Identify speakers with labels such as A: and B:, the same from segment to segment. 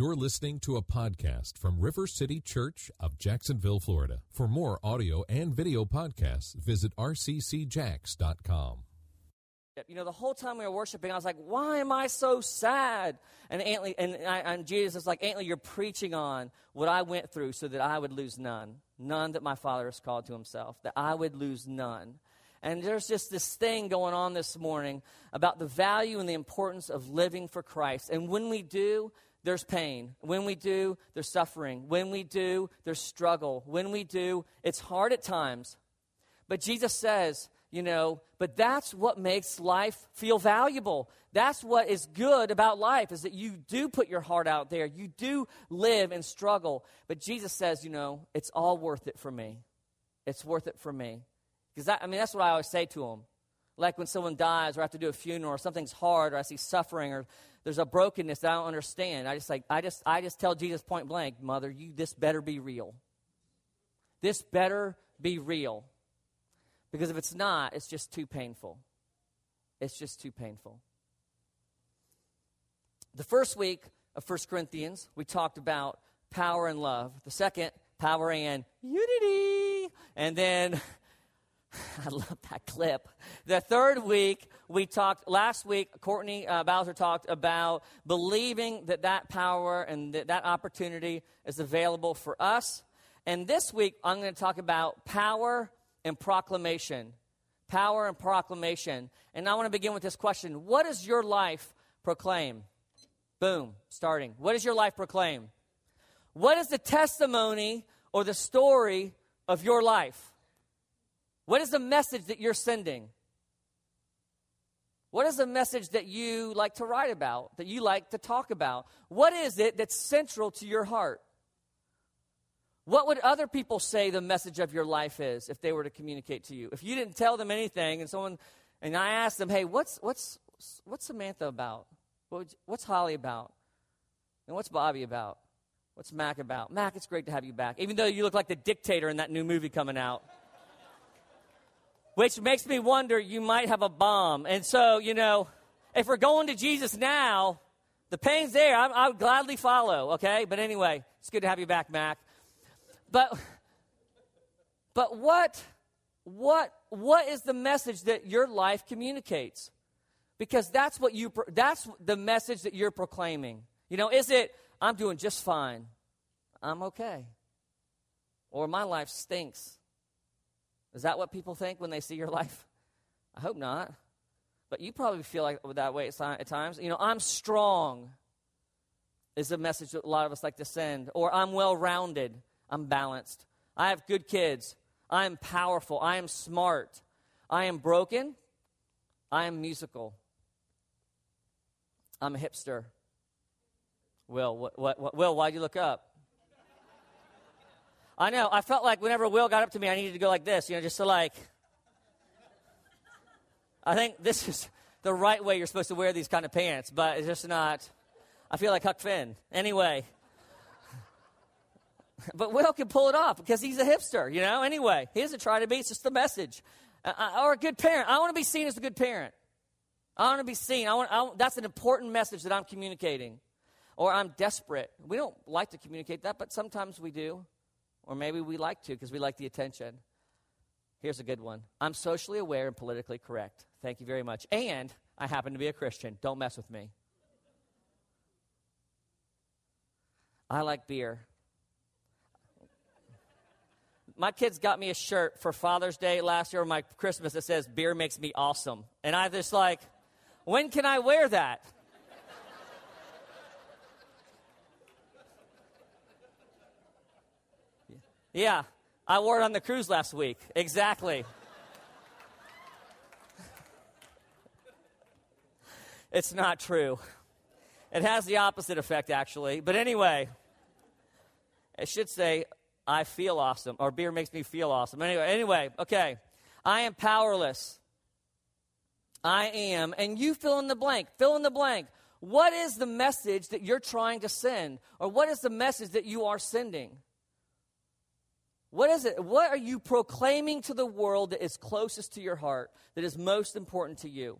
A: You're listening to a podcast from River City Church of Jacksonville, Florida. For more audio and video podcasts, visit rccjacks.com.
B: You know, the whole time we were worshiping, I was like, why am I so sad? And, Antley, and, and Jesus is like, Antley, you're preaching on what I went through so that I would lose none. None that my Father has called to himself, that I would lose none. And there's just this thing going on this morning about the value and the importance of living for Christ. And when we do, there's pain. When we do, there's suffering. When we do, there's struggle. When we do, it's hard at times. But Jesus says, you know, but that's what makes life feel valuable. That's what is good about life is that you do put your heart out there. You do live and struggle. But Jesus says, you know, it's all worth it for me. It's worth it for me. Because I mean, that's what I always say to them. Like when someone dies, or I have to do a funeral, or something's hard, or I see suffering, or there's a brokenness that I don't understand. I just like I just I just tell Jesus point blank, Mother, you this better be real. This better be real. Because if it's not, it's just too painful. It's just too painful. The first week of 1 Corinthians, we talked about power and love. The second, power and unity. And then I love that clip. The third week, we talked, last week, Courtney uh, Bowser talked about believing that that power and that, that opportunity is available for us. And this week, I'm going to talk about power and proclamation. Power and proclamation. And I want to begin with this question What does your life proclaim? Boom, starting. What does your life proclaim? What is the testimony or the story of your life? What is the message that you're sending? What is the message that you like to write about, that you like to talk about? What is it that's central to your heart? What would other people say the message of your life is if they were to communicate to you? If you didn't tell them anything and someone and I asked them, "Hey, what's what's what's Samantha about? what's Holly about? And what's Bobby about? What's Mac about? Mac, it's great to have you back. Even though you look like the dictator in that new movie coming out which makes me wonder you might have a bomb. And so, you know, if we're going to Jesus now, the pain's there. I, I would gladly follow, okay? But anyway, it's good to have you back, Mac. But, but what, what, what is the message that your life communicates? Because that's what you, that's the message that you're proclaiming. You know, is it, I'm doing just fine. I'm okay. Or my life stinks. Is that what people think when they see your life? I hope not. But you probably feel like that way at times. You know, I'm strong is a message that a lot of us like to send. Or I'm well rounded, I'm balanced. I have good kids. I am powerful. I am smart. I am broken. I am musical. I'm a hipster. Will, what, what, what, Will, why'd you look up? I know. I felt like whenever Will got up to me, I needed to go like this, you know, just to like. I think this is the right way you're supposed to wear these kind of pants, but it's just not. I feel like Huck Finn. Anyway. But Will can pull it off because he's a hipster, you know? Anyway, he doesn't try to be, it's just the message. Uh, uh or a good parent. I want to be seen as a good parent. I want to be seen. I want, I, that's an important message that I'm communicating. Or I'm desperate. We don't like to communicate that, but sometimes we do. Or maybe we like to because we like the attention. Here's a good one I'm socially aware and politically correct. Thank you very much. And I happen to be a Christian. Don't mess with me. I like beer. My kids got me a shirt for Father's Day last year or my Christmas that says beer makes me awesome. And I just like, when can I wear that? Yeah, I wore it on the cruise last week. Exactly. it's not true. It has the opposite effect, actually. But anyway, it should say, I feel awesome, or beer makes me feel awesome. Anyway, anyway, okay. I am powerless. I am, and you fill in the blank. Fill in the blank. What is the message that you're trying to send? Or what is the message that you are sending? What is it? What are you proclaiming to the world that is closest to your heart, that is most important to you?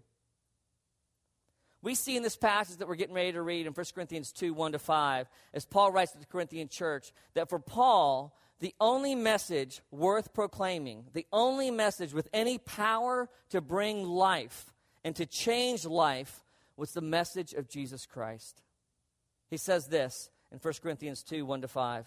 B: We see in this passage that we're getting ready to read in 1 Corinthians 2 1 to 5, as Paul writes to the Corinthian church, that for Paul, the only message worth proclaiming, the only message with any power to bring life and to change life, was the message of Jesus Christ. He says this in 1 Corinthians 2 1 to 5.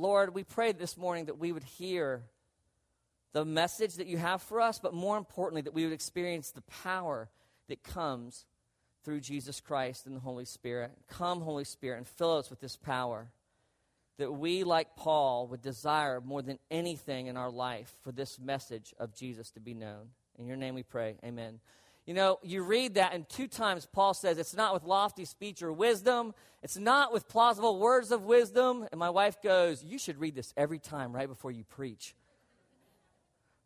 B: Lord, we pray this morning that we would hear the message that you have for us, but more importantly, that we would experience the power that comes through Jesus Christ and the Holy Spirit. Come, Holy Spirit, and fill us with this power that we, like Paul, would desire more than anything in our life for this message of Jesus to be known. In your name we pray. Amen. You know, you read that, and two times Paul says it's not with lofty speech or wisdom, it's not with plausible words of wisdom. And my wife goes, You should read this every time right before you preach.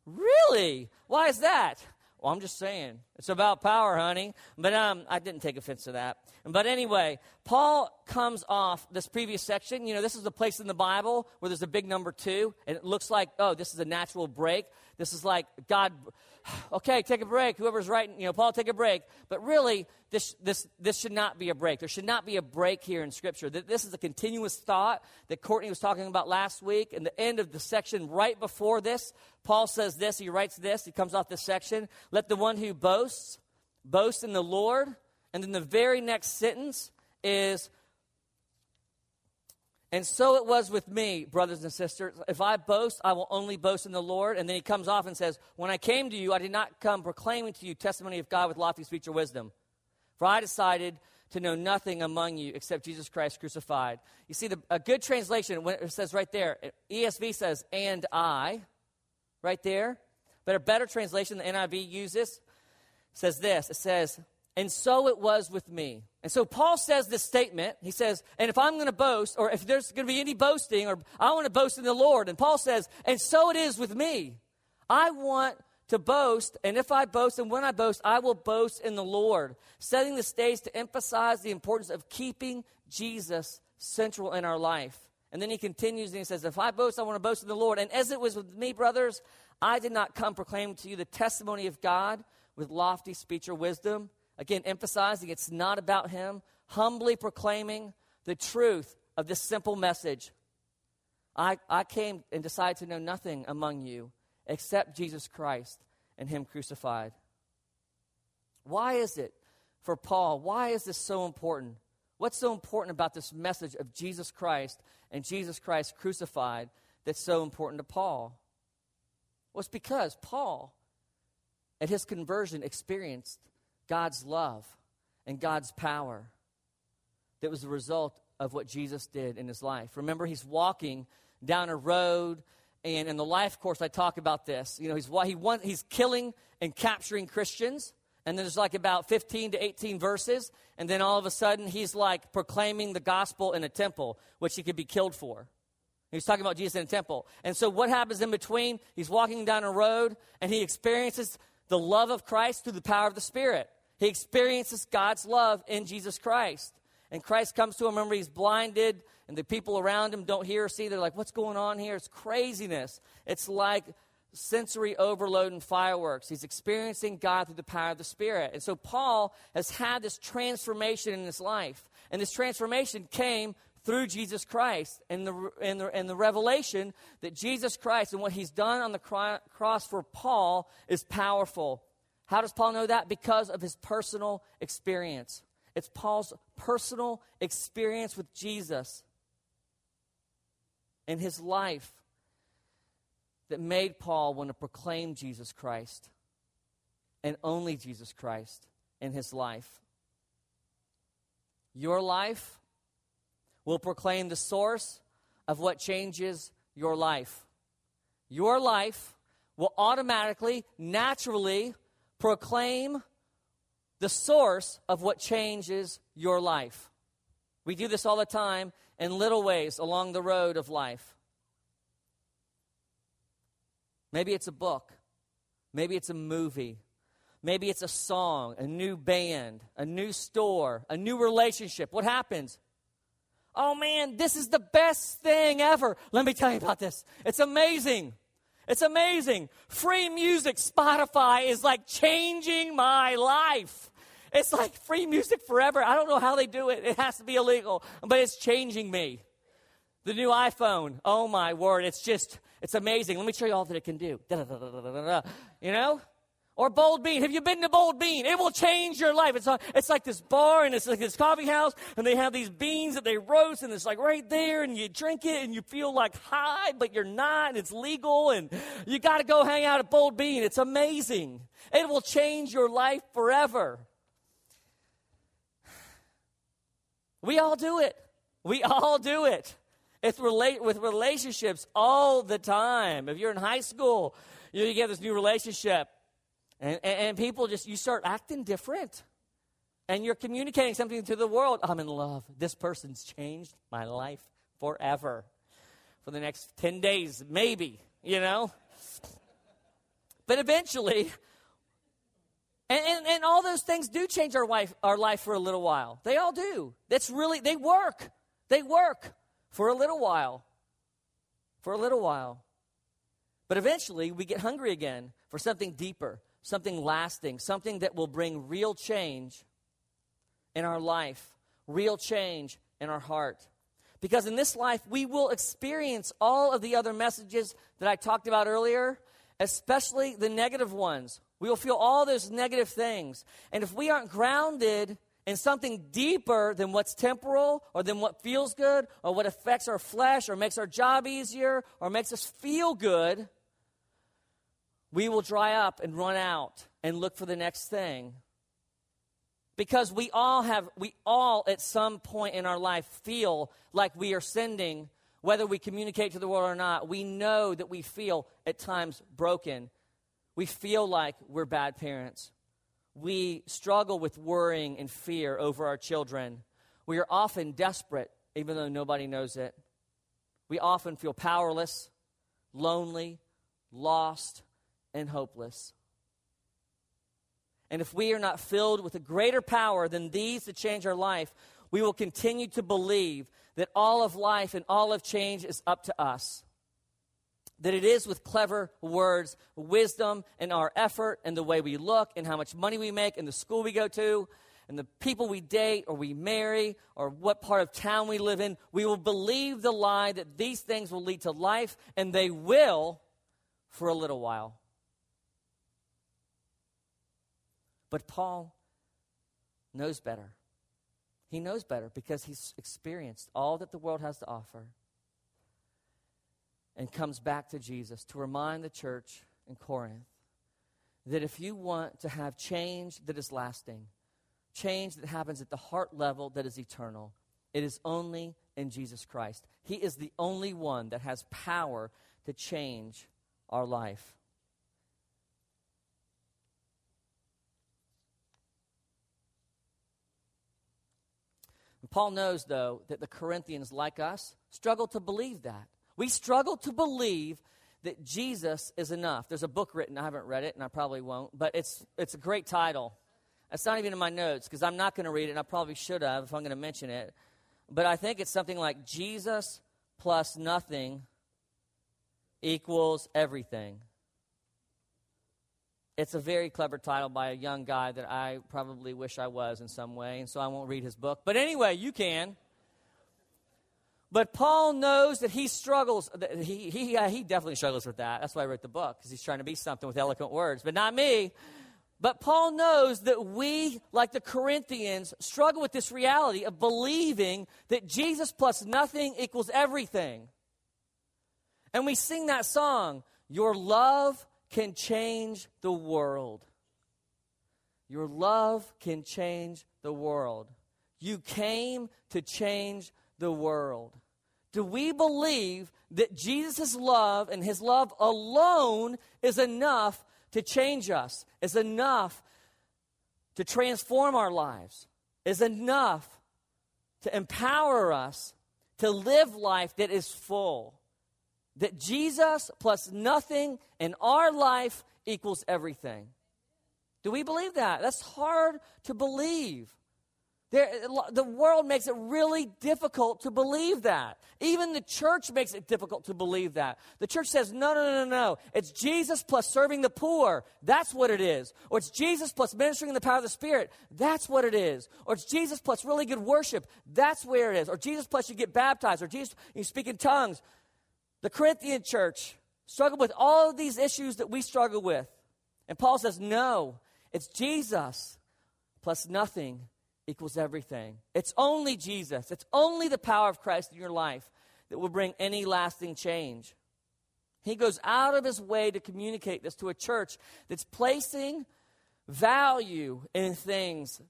B: Really? Why is that? Well, I'm just saying. It's about power, honey. But um, I didn't take offense to that. But anyway, Paul comes off this previous section. You know, this is the place in the Bible where there's a big number two, and it looks like, oh, this is a natural break. This is like God okay, take a break. Whoever's writing, you know, Paul, take a break. But really, this, this, this should not be a break. There should not be a break here in Scripture. This is a continuous thought that Courtney was talking about last week. In the end of the section right before this, Paul says this. He writes this. He comes off this section. Let the one who boasts boast in the Lord. And then the very next sentence is and so it was with me, brothers and sisters. If I boast, I will only boast in the Lord. And then he comes off and says, When I came to you, I did not come proclaiming to you testimony of God with lofty speech or wisdom. For I decided to know nothing among you except Jesus Christ crucified. You see, the, a good translation, when it says right there, ESV says, and I, right there. But a better translation, the NIV uses, says this it says, and so it was with me. And so Paul says this statement. He says, and if I'm going to boast, or if there's going to be any boasting, or I want to boast in the Lord. And Paul says, and so it is with me. I want to boast, and if I boast, and when I boast, I will boast in the Lord, setting the stage to emphasize the importance of keeping Jesus central in our life. And then he continues and he says, If I boast, I want to boast in the Lord. And as it was with me, brothers, I did not come proclaiming to you the testimony of God with lofty speech or wisdom Again, emphasizing it's not about him, humbly proclaiming the truth of this simple message. I, I came and decided to know nothing among you except Jesus Christ and him crucified. Why is it for Paul? Why is this so important? What's so important about this message of Jesus Christ and Jesus Christ crucified that's so important to Paul? Well, it's because Paul, at his conversion, experienced God's love and God's power that was the result of what Jesus did in his life. Remember, he's walking down a road, and in the life course, I talk about this. You know, he's, he he's killing and capturing Christians, and then there's like about 15 to 18 verses, and then all of a sudden, he's like proclaiming the gospel in a temple, which he could be killed for. He's talking about Jesus in a temple. And so, what happens in between? He's walking down a road, and he experiences the love of Christ through the power of the Spirit. He experiences God's love in Jesus Christ. And Christ comes to him. Remember, he's blinded, and the people around him don't hear or see. They're like, What's going on here? It's craziness. It's like sensory overload and fireworks. He's experiencing God through the power of the Spirit. And so Paul has had this transformation in his life. And this transformation came through Jesus Christ and the, and the, and the revelation that Jesus Christ and what he's done on the cross for Paul is powerful. How does Paul know that? Because of his personal experience. It's Paul's personal experience with Jesus in his life that made Paul want to proclaim Jesus Christ and only Jesus Christ in his life. Your life will proclaim the source of what changes your life. Your life will automatically, naturally proclaim the source of what changes your life. We do this all the time in little ways along the road of life. Maybe it's a book, maybe it's a movie, maybe it's a song, a new band, a new store, a new relationship. What happens? Oh man, this is the best thing ever. Let me tell you about this. It's amazing. It's amazing. Free music, Spotify is like changing my life. It's like free music forever. I don't know how they do it. It has to be illegal, but it's changing me. The new iPhone, oh my word, it's just, it's amazing. Let me show you all that it can do. You know? Or Bold Bean. Have you been to Bold Bean? It will change your life. It's, a, it's like this bar and it's like this coffee house, and they have these beans that they roast, and it's like right there, and you drink it, and you feel like high, but you're not, and it's legal, and you got to go hang out at Bold Bean. It's amazing. It will change your life forever. We all do it. We all do it. It's relate with relationships all the time. If you're in high school, you get this new relationship and, and, and people just, you start acting different. And you're communicating something to the world. I'm in love. This person's changed my life forever. For the next 10 days, maybe, you know? But eventually, and, and, and, all those things do change our life, our life for a little while. They all do. That's really, they work. They work for a little while. For a little while. But eventually, we get hungry again for something deeper, something lasting, something that will bring real change in our life, real change in our heart. Because in this life, we will experience all of the other messages that I talked about earlier, especially the negative ones. We will feel all those negative things. And if we aren't grounded in something deeper than what's temporal or than what feels good or what affects our flesh or makes our job easier or makes us feel good, we will dry up and run out and look for the next thing. Because we all have, we all at some point in our life feel like we are sending, whether we communicate to the world or not. We know that we feel at times broken. We feel like we're bad parents. We struggle with worrying and fear over our children. We are often desperate, even though nobody knows it. We often feel powerless, lonely, lost, and hopeless. And if we are not filled with a greater power than these to change our life, we will continue to believe that all of life and all of change is up to us. That it is with clever words, wisdom, and our effort, and the way we look, and how much money we make, and the school we go to, and the people we date or we marry, or what part of town we live in, we will believe the lie that these things will lead to life, and they will for a little while. But Paul knows better. He knows better because he's experienced all that the world has to offer and comes back to Jesus to remind the church in Corinth that if you want to have change that is lasting, change that happens at the heart level that is eternal, it is only in Jesus Christ. He is the only one that has power to change our life. Paul knows, though, that the Corinthians, like us, struggle to believe that. We struggle to believe that Jesus is enough. There's a book written, I haven't read it, and I probably won't, but it's, it's a great title. It's not even in my notes because I'm not going to read it, and I probably should have if I'm going to mention it. But I think it's something like Jesus plus nothing equals everything. It's a very clever title by a young guy that I probably wish I was in some way, and so I won't read his book. But anyway, you can. But Paul knows that he struggles. He, he, uh, he definitely struggles with that. That's why I wrote the book, because he's trying to be something with eloquent words, but not me. But Paul knows that we, like the Corinthians, struggle with this reality of believing that Jesus plus nothing equals everything. And we sing that song, Your love can change the world. Your love can change the world. You came to change the world. Do we believe that Jesus' love and his love alone is enough to change us, is enough to transform our lives, is enough to empower us to live life that is full. That Jesus plus nothing in our life equals everything. Do we believe that? That's hard to believe. There, the world makes it really difficult to believe that. Even the church makes it difficult to believe that. The church says, no, no, no, no, no. It's Jesus plus serving the poor. That's what it is. Or it's Jesus plus ministering in the power of the Spirit. That's what it is. Or it's Jesus plus really good worship. That's where it is. Or Jesus plus you get baptized. Or Jesus, you speak in tongues. The Corinthian church struggled with all of these issues that we struggle with. And Paul says, no, it's Jesus plus nothing equals everything. It's only Jesus, it's only the power of Christ in your life that will bring any lasting change. He goes out of his way to communicate this to a church that's placing value in things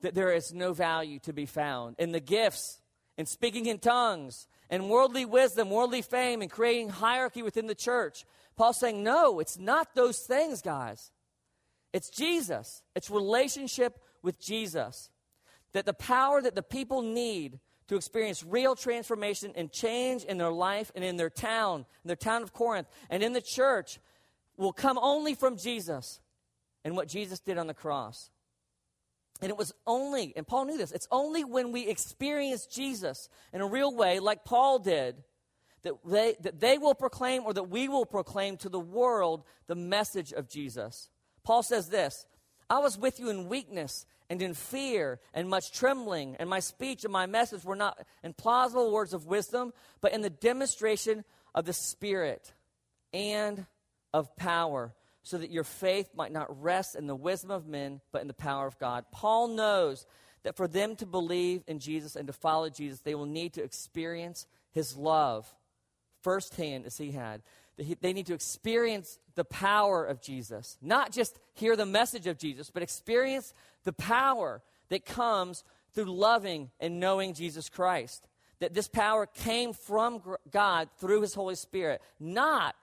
B: that there is no value to be found in the gifts, in speaking in tongues, and worldly wisdom, worldly fame, and creating hierarchy within the church. Paul's saying, no, it's not those things, guys. It's Jesus, it's relationship with Jesus that the power that the people need to experience real transformation and change in their life and in their town, in their town of Corinth, and in the church will come only from Jesus and what Jesus did on the cross. And it was only, and Paul knew this, it's only when we experience Jesus in a real way, like Paul did, that they, that they will proclaim or that we will proclaim to the world the message of Jesus. Paul says this I was with you in weakness and in fear and much trembling, and my speech and my message were not in plausible words of wisdom, but in the demonstration of the Spirit and of power, so that your faith might not rest in the wisdom of men, but in the power of God. Paul knows that for them to believe in Jesus and to follow Jesus, they will need to experience his love firsthand as he had. They need to experience the power of Jesus, not just hear the message of Jesus, but experience the power that comes through loving and knowing Jesus Christ. That this power came from God through His Holy Spirit, not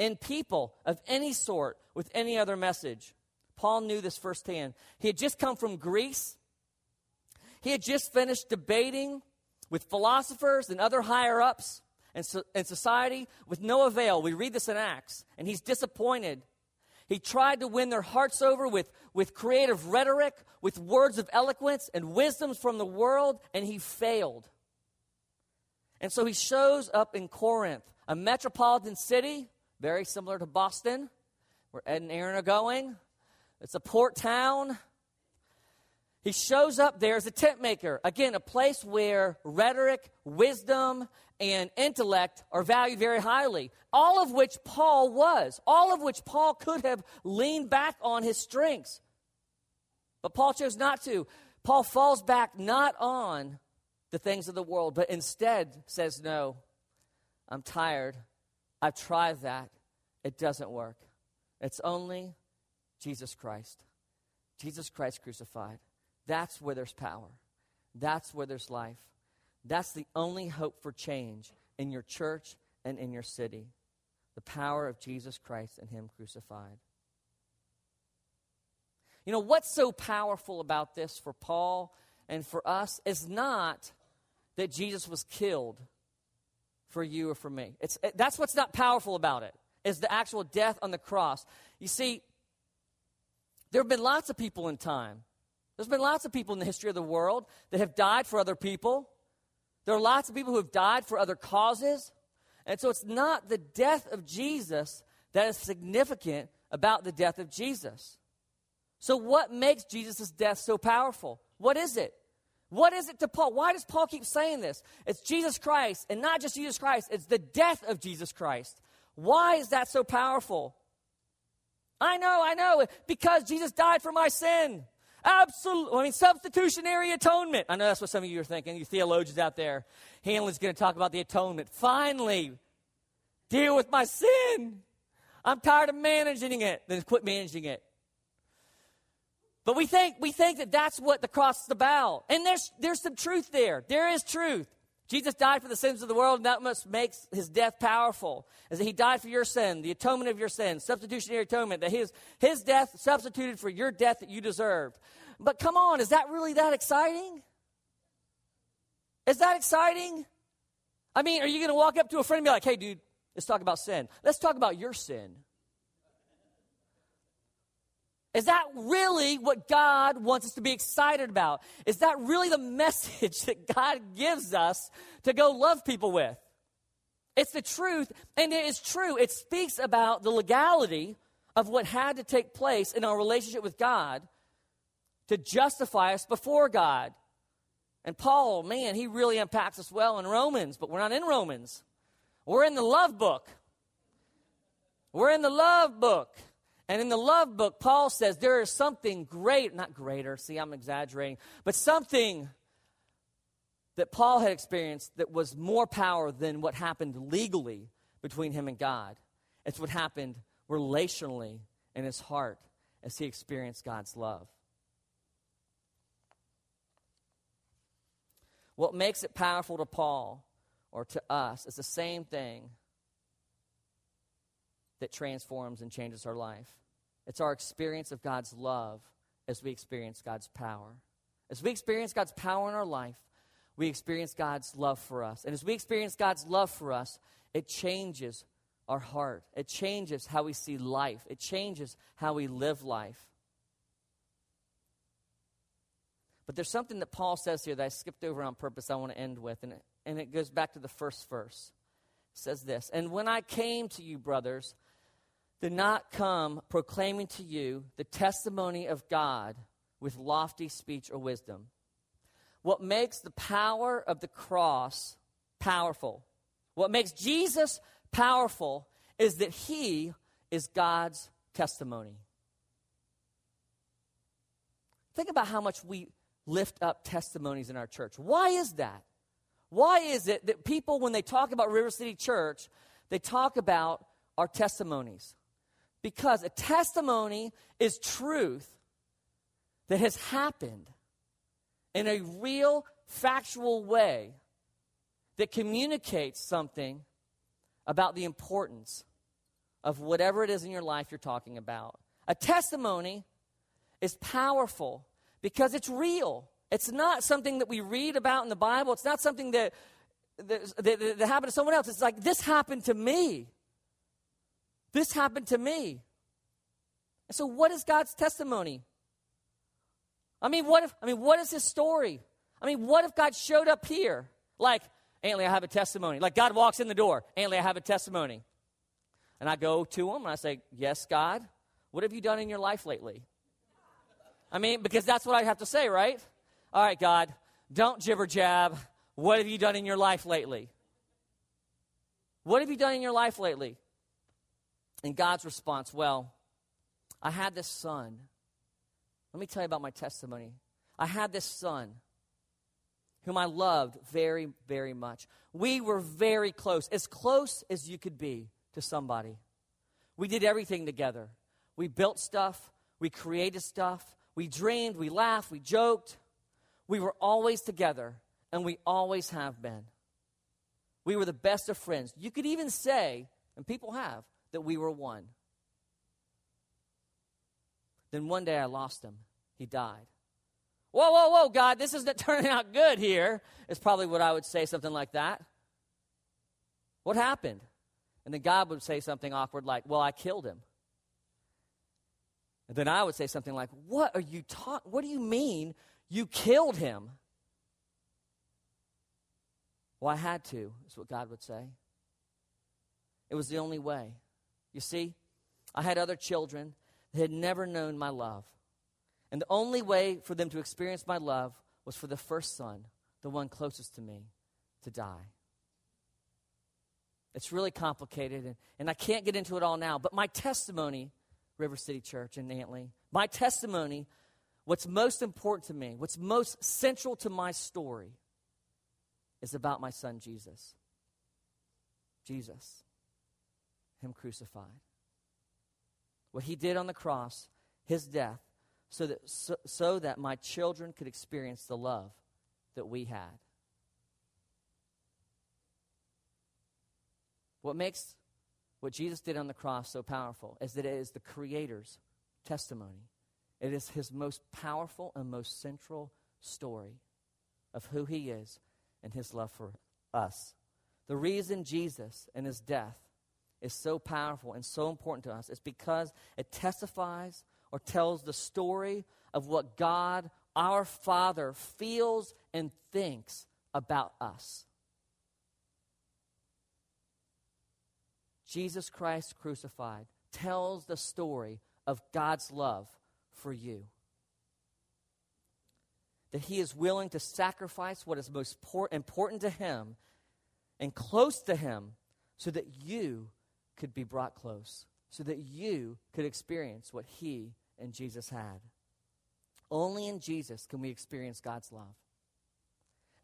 B: in people of any sort with any other message. Paul knew this firsthand. He had just come from Greece. He had just finished debating with philosophers and other higher ups and, so, society with no avail. We read this in Acts, and he's disappointed. He tried to win their hearts over with, with creative rhetoric, with words of eloquence and wisdoms from the world, and he failed. And so he shows up in Corinth, a metropolitan city, very similar to Boston, where Ed and Aaron are going. It's a port town. He shows up there as a tent maker. Again, a place where rhetoric, wisdom, and intellect are valued very highly. All of which Paul was. All of which Paul could have leaned back on his strengths. But Paul chose not to. Paul falls back not on the things of the world, but instead says, No, I'm tired. I've tried that. It doesn't work. It's only Jesus Christ. Jesus Christ crucified. That's where there's power. That's where there's life. That's the only hope for change in your church and in your city. The power of Jesus Christ and Him crucified. You know, what's so powerful about this for Paul and for us is not that Jesus was killed for you or for me. It's, that's what's not powerful about it, is the actual death on the cross. You see, there have been lots of people in time there's been lots of people in the history of the world that have died for other people. There are lots of people who have died for other causes. And so it's not the death of Jesus that is significant about the death of Jesus. So, what makes Jesus' death so powerful? What is it? What is it to Paul? Why does Paul keep saying this? It's Jesus Christ, and not just Jesus Christ, it's the death of Jesus Christ. Why is that so powerful? I know, I know, because Jesus died for my sin. Absolutely. I mean, substitutionary atonement. I know that's what some of you are thinking, you theologians out there. Hanlon's going to talk about the atonement. Finally, deal with my sin. I'm tired of managing it. Then quit managing it. But we think, we think that that's what the cross is about. And there's, there's some truth there. There is truth. Jesus died for the sins of the world, and that must make his death powerful. As he died for your sin, the atonement of your sin, substitutionary atonement, that his, his death substituted for your death that you deserved. But come on, is that really that exciting? Is that exciting? I mean, are you going to walk up to a friend and be like, hey, dude, let's talk about sin? Let's talk about your sin. Is that really what God wants us to be excited about? Is that really the message that God gives us to go love people with? It's the truth, and it is true. It speaks about the legality of what had to take place in our relationship with God to justify us before God. And Paul, man, he really unpacks us well in Romans, but we're not in Romans. We're in the love book. We're in the love book. And in the love book, Paul says there is something great, not greater, see, I'm exaggerating, but something that Paul had experienced that was more power than what happened legally between him and God. It's what happened relationally in his heart as he experienced God's love. What makes it powerful to Paul or to us is the same thing that transforms and changes our life. It's our experience of God's love as we experience God's power. As we experience God's power in our life, we experience God's love for us. And as we experience God's love for us, it changes our heart. It changes how we see life. It changes how we live life. But there's something that Paul says here that I skipped over on purpose I want to end with, and it, and it goes back to the first verse. It says this And when I came to you, brothers, did not come proclaiming to you the testimony of God with lofty speech or wisdom. What makes the power of the cross powerful, what makes Jesus powerful, is that he is God's testimony. Think about how much we lift up testimonies in our church. Why is that? Why is it that people, when they talk about River City Church, they talk about our testimonies? Because a testimony is truth that has happened in a real, factual way that communicates something about the importance of whatever it is in your life you're talking about. A testimony is powerful because it's real. It's not something that we read about in the Bible. It's not something that, that, that, that happened to someone else. It's like, this happened to me. This happened to me. And so, what is God's testimony? I mean, what if, I mean, what is his story? I mean, what if God showed up here? Like, Antley, I have a testimony. Like, God walks in the door. Antley, I have a testimony. And I go to him and I say, Yes, God, what have you done in your life lately? I mean, because that's what I have to say, right? All right, God, don't jibber jab. What have you done in your life lately? What have you done in your life lately? And God's response, well, I had this son. Let me tell you about my testimony. I had this son whom I loved very, very much. We were very close, as close as you could be to somebody. We did everything together. We built stuff, we created stuff, we dreamed, we laughed, we joked. We were always together, and we always have been. We were the best of friends. You could even say, and people have, that we were one. Then one day I lost him. He died. Whoa, whoa, whoa, God, this isn't turning out good here, is probably what I would say, something like that. What happened? And then God would say something awkward like, Well, I killed him. And then I would say something like, What are you talking? What do you mean you killed him? Well, I had to, is what God would say. It was the only way. You see, I had other children that had never known my love. And the only way for them to experience my love was for the first son, the one closest to me, to die. It's really complicated, and, and I can't get into it all now, but my testimony, River City Church in Antley, my testimony, what's most important to me, what's most central to my story, is about my son Jesus. Jesus, Him crucified what he did on the cross, his death, so that, so, so, that my children could experience the love that we had. What makes what Jesus did on the cross so powerful is that it is the Creator's testimony. It is his most powerful and most central story of who he is and his love for us. The reason Jesus and his death is so powerful and so important to us is because it testifies or tells the story of what God, our Father, feels and thinks about us. Jesus Christ crucified tells the story of God's love for you. That he is willing to sacrifice what is most important to him and close to him so that you could be brought close, so that you could experience what he and Jesus had. Only in Jesus can we experience God's love.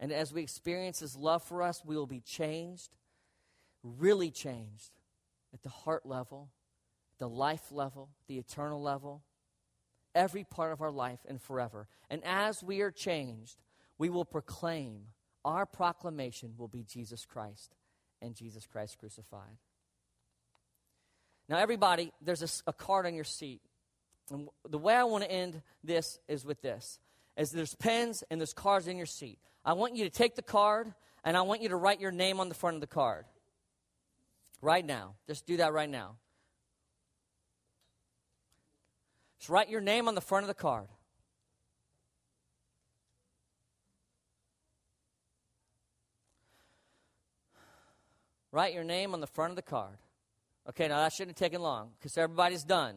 B: And as we experience his love for us, we will be changed, really changed, at the heart level, the life level, the eternal level, every part of our life and forever. And as we are changed, we will proclaim, our proclamation will be Jesus Christ and Jesus Christ crucified. Now, everybody, there's a, a card on your seat. And the way I want to end this is with this. As there's pens and there's cards in your seat. I want you to take the card and I want you to write your name on the front of the card. Right now. Just do that right now. Just write your name on the front of the card. Write your name on the front of the card. Okay, now that shouldn't have taken long because everybody's done.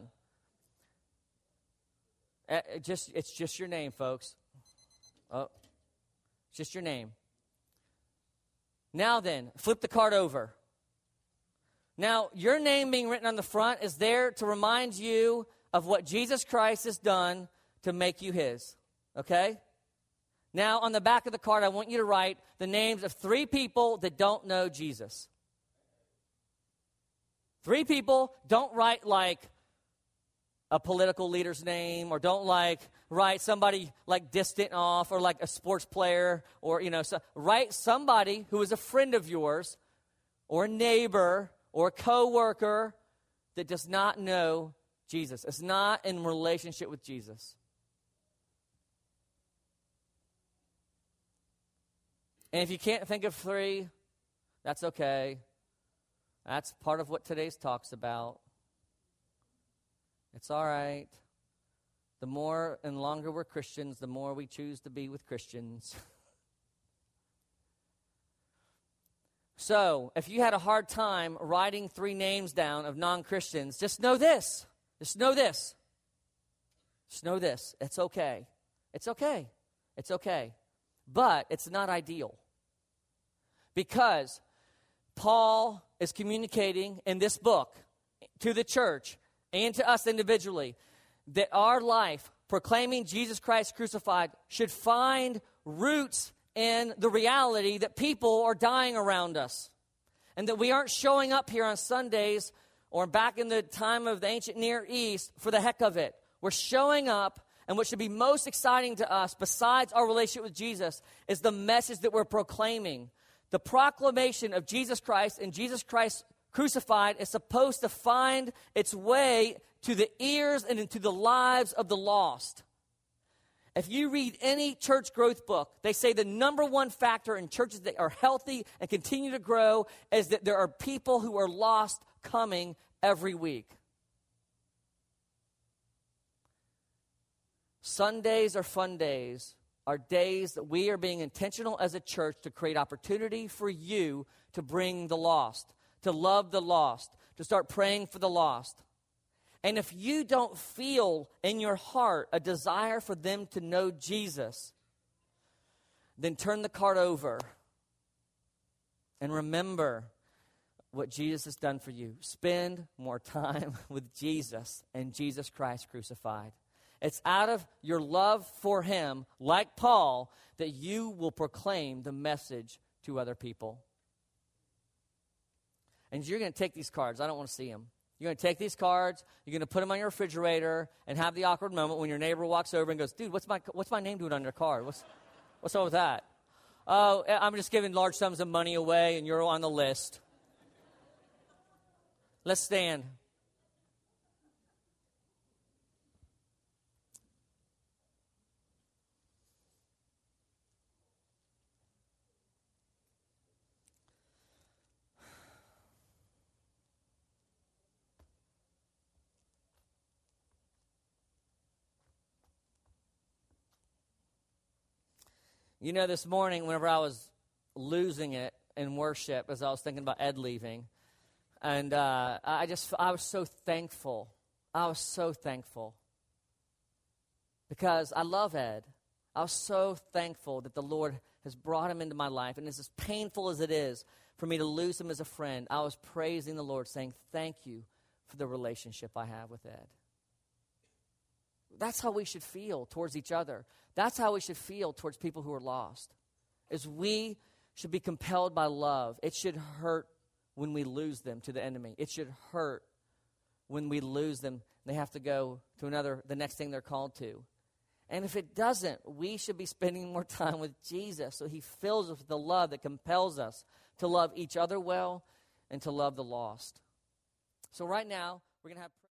B: It just it's just your name, folks. Oh, it's just your name. Now then, flip the card over. Now, your name being written on the front is there to remind you of what Jesus Christ has done to make you his. Okay? Now, on the back of the card, I want you to write the names of three people that don't know Jesus. Three people, don't write like a political leader's name or don't like write somebody like distant off or like a sports player or, you know, so write somebody who is a friend of yours or a neighbor or a coworker that does not know Jesus, is not in relationship with Jesus. And if you can't think of three, that's okay. That's part of what today's talk's about. It's all right. The more and longer we're Christians, the more we choose to be with Christians. so, if you had a hard time writing three names down of non Christians, just know this just know this. Just know this. It's okay. It's okay. It's okay. But it's not ideal. Because Paul is communicating in this book to the church and to us individually that our life proclaiming Jesus Christ crucified should find roots in the reality that people are dying around us and that we aren't showing up here on Sundays or back in the time of the ancient Near East for the heck of it. We're showing up, and what should be most exciting to us, besides our relationship with Jesus, is the message that we're proclaiming. The proclamation of Jesus Christ and Jesus Christ crucified is supposed to find its way to the ears and into the lives of the lost. If you read any church growth book, they say the number one factor in churches that are healthy and continue to grow is that there are people who are lost coming every week. Sundays are fun days, are days that we are being intentional as a church to create opportunity for you to bring the lost, to love the lost, to start praying for the lost. And if you don't feel in your heart a desire for them to know Jesus, then turn the card over and remember what Jesus has done for you. Spend more time with Jesus and Jesus Christ crucified. It's out of your love for Him, like Paul, that you will proclaim the message to other people. And you're going to take these cards. I don't want to see them. You're going to take these cards, you're going to put them on your refrigerator, and have the awkward moment when your neighbor walks over and goes, Dude, what's my, what's my name doing on your card? What's, what's up with that? Oh, eh, I'm just giving large sums of money away, and you're on the list. Let's stand. You know, this morning, whenever I was losing it in worship, as I was thinking about Ed leaving, and uh, I just, I was so thankful. I was so thankful because I love Ed. I was so thankful that the Lord has brought him into my life. And it's as painful as it is for me to lose him as a friend, I was praising the Lord, saying, Thank you for the relationship I have with Ed. That's how we should feel towards each other. That's how we should feel towards people who are lost. Is we should be compelled by love. It should hurt when we lose them to the enemy. It should hurt when we lose them. They have to go to another the next thing they're called to. And if it doesn't, we should be spending more time with Jesus so he fills us with the love that compels us to love each other well and to love the lost. So right now, we're going to have